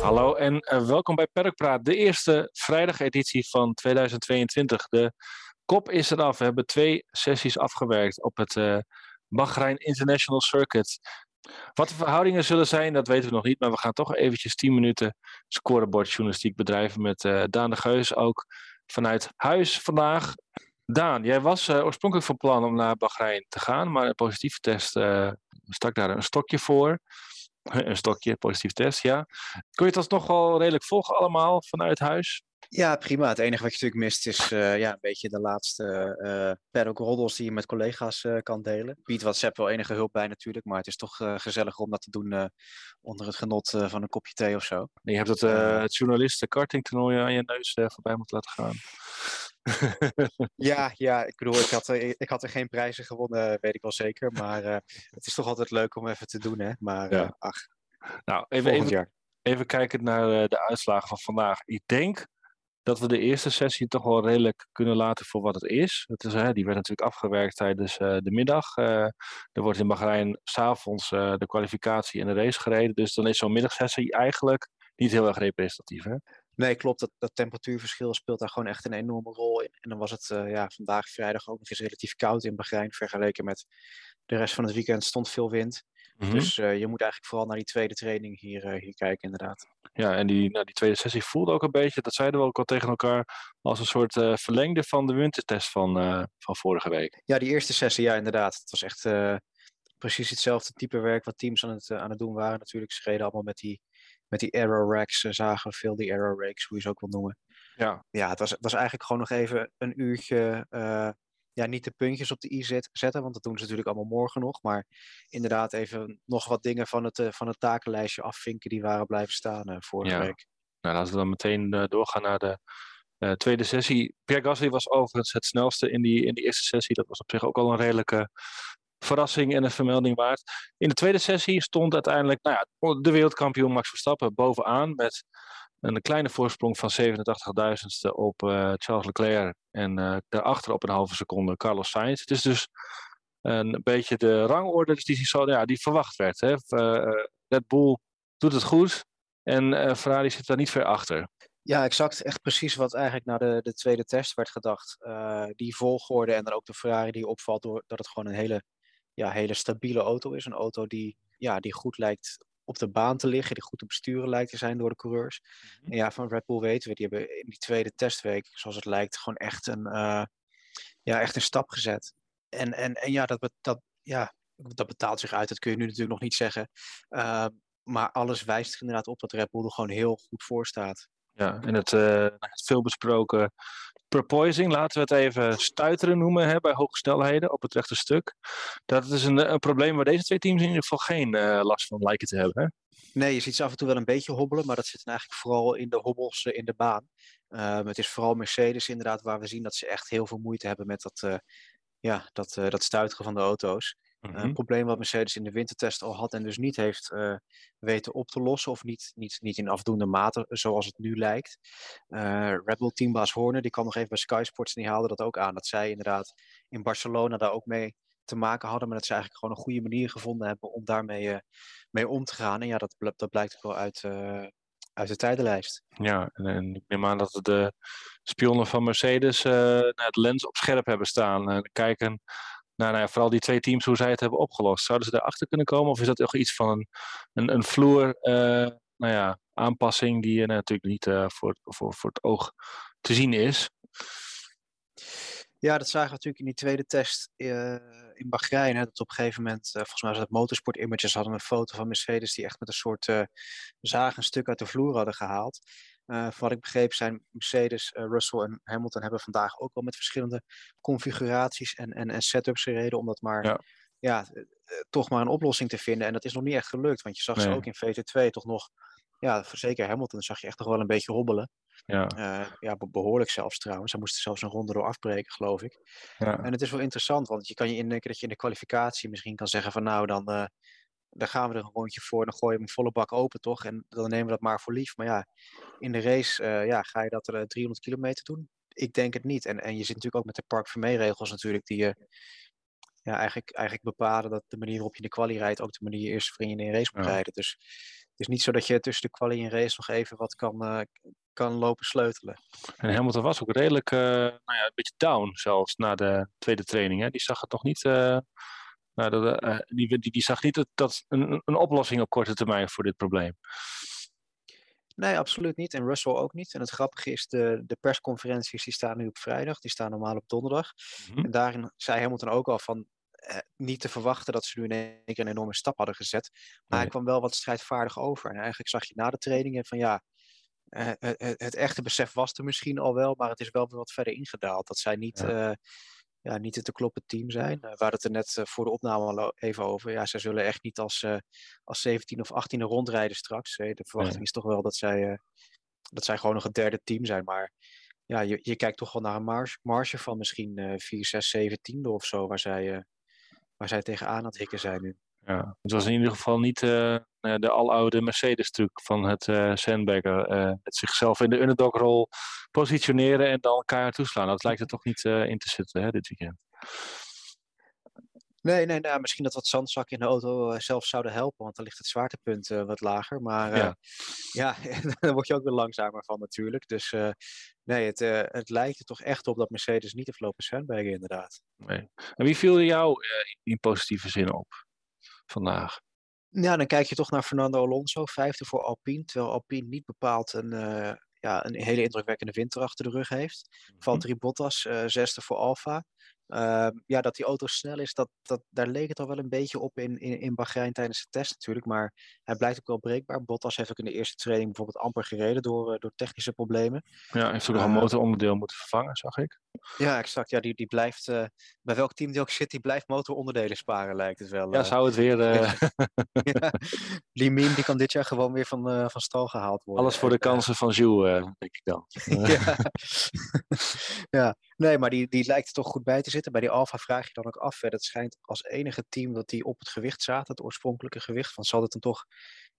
Hallo en uh, welkom bij Perkpraat, de eerste vrijdageditie van 2022. De kop is eraf. We hebben twee sessies afgewerkt op het uh, Bahrein International Circuit. Wat de verhoudingen zullen zijn, dat weten we nog niet. Maar we gaan toch eventjes 10 minuten scorebordjournalistiek bedrijven met uh, Daan de Geus ook vanuit huis vandaag. Daan, jij was oorspronkelijk van plan om naar Bahrein te gaan, maar een positieve test stak daar een stokje voor. Een stokje, positief test, ja. Kun je het alsnog wel redelijk volgen allemaal vanuit huis? Ja, prima. Het enige wat je natuurlijk mist is uh, ja, een beetje de laatste uh, paddock roddels die je met collega's uh, kan delen. Biedt WhatsApp wel enige hulp bij natuurlijk, maar het is toch gezelliger om dat te doen onder het genot van een kopje thee of zo. Je hebt het, het journalisten kartingtoernooi aan je neus voorbij moeten laten gaan. ja, ja, ik bedoel, ik had, ik had er geen prijzen gewonnen, weet ik wel zeker. Maar het is toch altijd leuk om even te doen, hè. Maar ja. ach, nou, even, even, even kijken naar de uitslagen van vandaag. Ik denk dat we de eerste sessie toch wel redelijk kunnen laten voor wat het is. Het is hè, die werd natuurlijk afgewerkt tijdens uh, de middag. Uh, er wordt in Bahrein s'avonds uh, de kwalificatie en de race gereden. Dus dan is zo'n middagsessie eigenlijk niet heel erg representatief. Hè? Nee, klopt. Dat, dat temperatuurverschil speelt daar gewoon echt een enorme rol in. En dan was het ja, vandaag vrijdag ook nog eens relatief koud in Bahrein. Vergeleken met de rest van het weekend stond veel wind. Mm-hmm. Dus je moet eigenlijk vooral naar die tweede training hier, hier kijken inderdaad. Ja, en die, nou, die tweede sessie voelde ook een beetje, dat zeiden we ook al tegen elkaar, als een soort uh, verlengde van de wintertest van, van vorige week. Ja, die eerste sessie, ja, inderdaad. Het was echt precies hetzelfde type werk wat teams aan het, aan het doen waren. Natuurlijk, ze reden allemaal met die, met die arrow racks, zagen veel die arrow rakes, hoe je ze ook wil noemen. Ja, ja het, was, het was eigenlijk gewoon nog even een uurtje ja, niet de puntjes op de i zet, zetten, want dat doen ze natuurlijk allemaal morgen nog. Maar inderdaad even nog wat dingen van het, uh, van het takenlijstje afvinken die waren blijven staan uh, vorige ja. week. Nou, laten we dan meteen uh, doorgaan naar de tweede sessie. Pierre Gasly was overigens het snelste in die, in die eerste sessie. Dat was op zich ook al een redelijke verrassing en een vermelding waard. In de tweede sessie stond uiteindelijk nou ja, de wereldkampioen Max Verstappen bovenaan met een kleine voorsprong van 87.000ste op uh, Charles Leclerc en uh, daarachter op een halve seconde Carlos Sainz. Het is dus een beetje de rangorde die, zo, ja, die verwacht werd. Hè. Uh, Red Bull doet het goed en Ferrari zit daar niet ver achter. Ja, exact. Echt precies wat eigenlijk na de, de tweede test werd gedacht. die volgorde en dan ook de Ferrari die opvalt doordat het gewoon een hele, ja, hele stabiele auto is. Een auto die, ja, die goed lijkt op de baan te liggen, die goed te besturen lijkt te zijn door de coureurs. Mm-hmm. En ja, van Red Bull weten we, die hebben in die tweede testweek, zoals het lijkt, gewoon echt een, uh, ja, echt een stap gezet. En, en, en ja, dat, dat, ja, dat betaalt zich uit, dat kun je nu natuurlijk nog niet zeggen. Uh, maar alles wijst er inderdaad op dat Red Bull er gewoon heel goed voor staat. Ja, en het, uh, het veelbesproken Proposing, laten we het even stuiteren noemen hè, bij hoge snelheden op het rechte stuk. Dat is een, een probleem waar deze twee teams in ieder geval geen uh, last van lijken te hebben. Hè? Nee, je ziet ze af en toe wel een beetje hobbelen, maar dat zit eigenlijk vooral in de hobbels uh, in de baan. Uh, het is vooral Mercedes inderdaad waar we zien dat ze echt heel veel moeite hebben met dat, ja, dat, dat stuiteren van de auto's. Mm -hmm. Een probleem wat Mercedes in de wintertest al had en dus niet heeft uh, weten op te lossen. Of niet, niet, niet in afdoende mate zoals het nu lijkt. Uh, Red Bull teambaas Horner die kwam nog even bij Sky Sports en die haalde dat ook aan. Dat zij inderdaad in Barcelona daar ook mee te maken hadden. Maar dat ze eigenlijk gewoon een goede manier gevonden hebben om daarmee uh, mee om te gaan. En ja, dat, dat blijkt ook wel uit, uit de tijdenlijst. Ja, en, en, ik neem aan dat de spionnen van Mercedes het lens op scherp hebben staan. En kijken nou, nou ja, vooral die twee teams, hoe zij het hebben opgelost. Zouden ze daarachter kunnen komen? Of is dat toch iets van een, een, vloer uh, nou ja, aanpassing die uh, natuurlijk niet uh, voor, voor, voor het oog te zien is? Ja, dat zagen we natuurlijk in die tweede test in Bahrein. Hè, dat op een gegeven moment, volgens mij was het Motorsport Images, hadden een foto van Mercedes die echt met een soort zaag een stuk uit de vloer hadden gehaald. Uh, van wat ik begreep zijn Mercedes, uh, Russell en Hamilton hebben vandaag ook wel met verschillende configuraties en, en, en setups gereden om dat maar ja. ja uh, toch maar een oplossing te vinden. En dat is nog niet echt gelukt, want je zag nee. ze ook in VT2 toch nog, ja, zeker Hamilton zag je echt nog wel een beetje hobbelen. Ja, ja behoorlijk zelfs trouwens. Hij moest zelfs een ronde door afbreken, geloof ik. Ja. En het is wel interessant, want je kan je indenken dat je in de kwalificatie misschien kan zeggen van nou dan daar gaan we er een rondje voor. Dan gooi je hem volle bak open, toch? En dan nemen we dat maar voor lief. Maar ja, in de race uh, ja, ga je dat er 300 kilometer doen? Ik denk het niet. En, en je zit natuurlijk ook met de Park regels natuurlijk, die je ja, eigenlijk, eigenlijk bepalen dat de manier waarop je de kwalie rijdt ook de manier is waarin je in een race moet ja. rijden. Dus is niet zo dat je tussen de quali en race nog even wat kan, kan lopen sleutelen. En Hamilton was ook redelijk, nou ja, een beetje down zelfs na de tweede training. Hè? Die zag het nog niet, nou, dat, die, die, die, zag niet dat, dat een, een oplossing op korte termijn voor dit probleem. Nee, absoluut niet. En Russell ook niet. En het grappige is, de, de persconferenties die staan nu op vrijdag, die staan normaal op donderdag. Mhm. En daarin zei Hamilton ook al van eh, niet te verwachten dat ze nu in één keer een enorme stap hadden gezet. Maar hij kwam wel wat strijdvaardig over. En eigenlijk zag je na de trainingen van ja, eh, het, het, echte besef was er misschien al wel, maar het is wel weer wat verder ingedaald. Dat zij niet... Eh, ja, niet het te kloppen team zijn. Uh, we hadden het er net uh, voor de opname al even over. Ja, zij zullen echt niet als, uh, als 17 of 18e rondrijden straks. Hè. De verwachting nee. is toch wel dat zij, dat zij gewoon nog het derde team zijn. Maar ja, je, je kijkt toch wel naar een marge, marge van misschien 4, 6, 7 tiende of zo, waar zij, waar zij tegenaan aan het hikken zijn nu. Ja, het was in ieder geval niet de aloude Mercedes-truc van het uh, Sandberger. Uh, het zichzelf in de underdog-rol positioneren en dan elkaar toeslaan. Dat lijkt er toch niet in te zitten hè, dit weekend. Nee, nee nou, misschien dat wat zandzakken in de auto zelf zouden helpen, want dan ligt het zwaartepunt wat lager. Maar ja, ja daar word je ook weer langzamer van natuurlijk. Dus nee, het, het lijkt er toch echt op dat Mercedes niet heeft lopen Sandbergen inderdaad. Nee. En wie viel jou in positieve zin op? vandaag. Ja, dan kijk je toch naar Fernando Alonso, vijfde voor Alpine. Terwijl Alpine niet bepaald een, uh, ja, een hele indrukwekkende winter achter de rug heeft. Mhm. Valtteri Bottas, uh, zesde voor Alfa. Ehm, ja, dat die auto snel is, dat, dat, daar leek het al wel een beetje op in, in, in Bahrein tijdens de test natuurlijk. Maar hij blijkt ook wel breekbaar. Bottas heeft ook in de eerste training bijvoorbeeld amper gereden door, uh, door technische problemen. Ja, hij heeft ook nog een motoronderdeel moeten vervangen, zag ik. Ja, exact. Ja, die, die blijft, uh, bij welk team die ook zit, die blijft motoronderdelen sparen, lijkt het wel. Ja, zou het weer... ja. Die meme die kan dit jaar gewoon weer van, van stal gehaald worden. Alles voor de kansen van Jules, denk ik dan. ja. ja, nee, maar die, die lijkt er toch goed bij te zitten. Bij die Alfa vraag je dan ook af. Het schijnt als enige team dat die op het gewicht zaten, het oorspronkelijke gewicht. Van zal het dan toch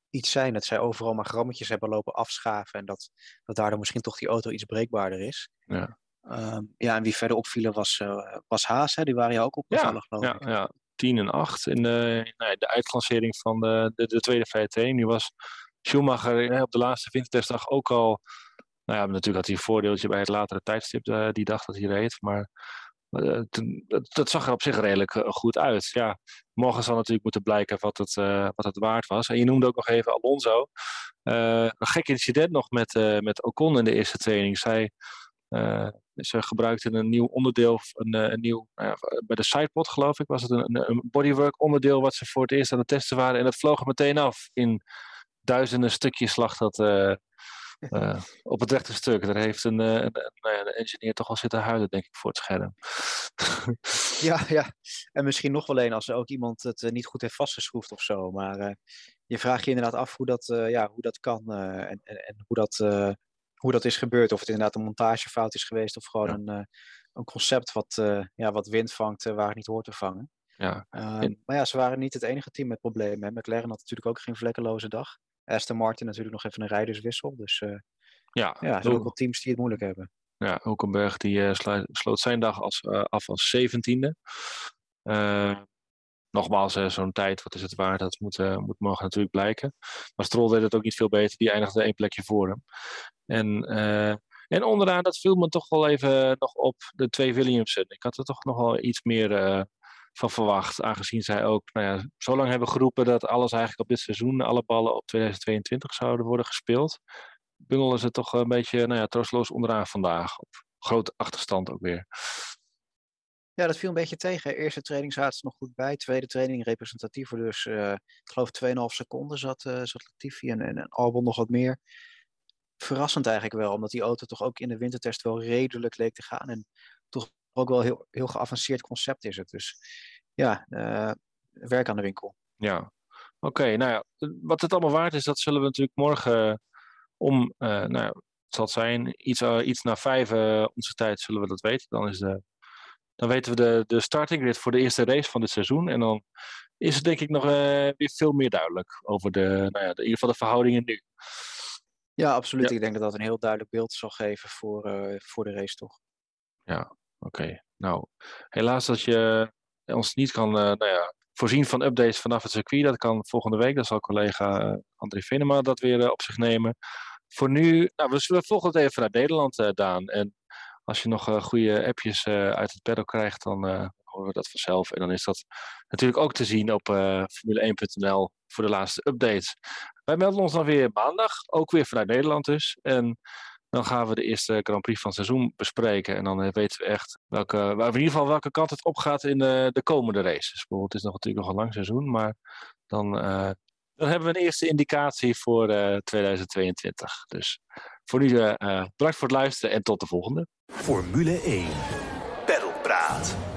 iets zijn dat zij overal maar grammetjes hebben lopen afschaven. En dat, dat daardoor misschien toch die auto iets breekbaarder is. Ja. Um, ja, en wie verder opvielen was, uh, was Haas. Hè? Die waren je ook opgevallen, ja, geloof ja, ik. Ja, 10 en 8 in de, de uitklassering van de, de, de tweede VT. Nu was Schumacher op de laatste wintertestdag ook al ja, natuurlijk had hij een voordeeltje bij het latere tijdstip uh, die dag dat hij reed. Maar uh, dat, zag er op zich redelijk uh, goed uit. Ja, morgen zal natuurlijk moeten blijken wat het, wat het waard was. En je noemde ook nog even Alonso. een gek incident nog met, met Ocon in de eerste training. Zij, ze gebruikten een nieuw onderdeel, een, een nieuw, nou bij de sidepod geloof ik, was het een, een bodywork onderdeel wat ze voor het eerst aan het testen waren. En dat vloog er meteen af. In duizenden stukjes slag dat uh, op het rechte stuk. Daar heeft een, een, een, nou een, engineer toch al zitten huilen, denk ik, voor het scherm. ja, ja, en misschien nog wel een als er ook iemand het uh, niet goed heeft vastgeschroefd of zo. Maar uh, je vraagt je inderdaad af hoe dat, ja, hoe dat kan en, en, en, hoe, dat, hoe dat is gebeurd. Of het inderdaad een montagefout is geweest of gewoon ja. een, een concept wat, ja, wat wind vangt waar het niet hoort te vangen. Ja. Ehm, maar ja, ze waren niet het enige team met problemen. McLaren had natuurlijk ook geen vlekkeloze dag. Aston Martin natuurlijk nog even een rijderswissel. Dus uh, ja, ja, er zijn ook wel teams die het moeilijk hebben. Ja, Hulkenberg die uh, sloot zijn dag als, uh, af als zeventiende. nogmaals, zo'n tijd, wat is het waard? Dat moet, moet morgen natuurlijk blijken. Maar Stroll deed het ook niet veel beter. Die eindigde één plekje voor hem. En, en onderaan, dat viel me toch wel even nog op de twee Williamsen. Ik had er toch nog wel iets meer van verwacht. Aangezien zij ook nou ja, zo lang hebben geroepen dat alles eigenlijk op dit seizoen, alle ballen op 2022 zouden worden gespeeld. Bungelen ze toch een beetje nou ja, troosteloos onderaan vandaag. Op grote achterstand ook weer. Ja, dat viel een beetje tegen. Eerste training zaten ze nog goed bij. Tweede training representatiever. Dus uh, ik geloof 2,5 seconden zat, uh, zat Latifi en, en, en Albon nog wat meer. Verrassend eigenlijk wel, omdat die auto toch ook in de wintertest wel redelijk leek te gaan. En toch ook wel heel, heel geavanceerd concept is het. Dus ja, uh, werk aan de winkel. Ja, oké. nou ja, wat het allemaal waard is, dat zullen we natuurlijk morgen om, uh, nou ja, het zal zijn, iets, uh, iets na vijf onze tijd zullen we dat weten. Dan, is de, dan weten we de, de starting grid voor de eerste race van dit seizoen. En dan is het denk ik nog weer veel meer duidelijk over de, nou ja, de, in ieder geval de verhoudingen nu. Ja, absoluut. Ja. Ik denk dat dat een heel duidelijk beeld zal geven voor, voor de race, toch? Ja, Oké, nou, helaas dat je ons niet kan uh, nou ja, voorzien van updates vanaf het circuit. Dat kan volgende week. Dan zal collega André Venema dat weer op zich nemen. Voor nu, nou, we zullen volgend even vanuit Nederland, Daan. En als je nog goede appjes uit het paddock krijgt, dan horen we dat vanzelf. En dan is dat natuurlijk ook te zien op Formule1.nl voor de laatste updates. Wij melden ons dan weer maandag, ook weer vanuit Nederland dus. En dan gaan we de eerste Grand Prix van het seizoen bespreken. En dan eh, weten we echt welke, in ieder geval welke kant het opgaat in de, de komende races. Bijvoorbeeld, het is nog natuurlijk nog een lang seizoen, maar dan, uh, dan hebben we een eerste indicatie voor uh, eh, 2022. Dus voor nu bedankt voor het luisteren en tot de volgende. Formule 1. Pedalpraat.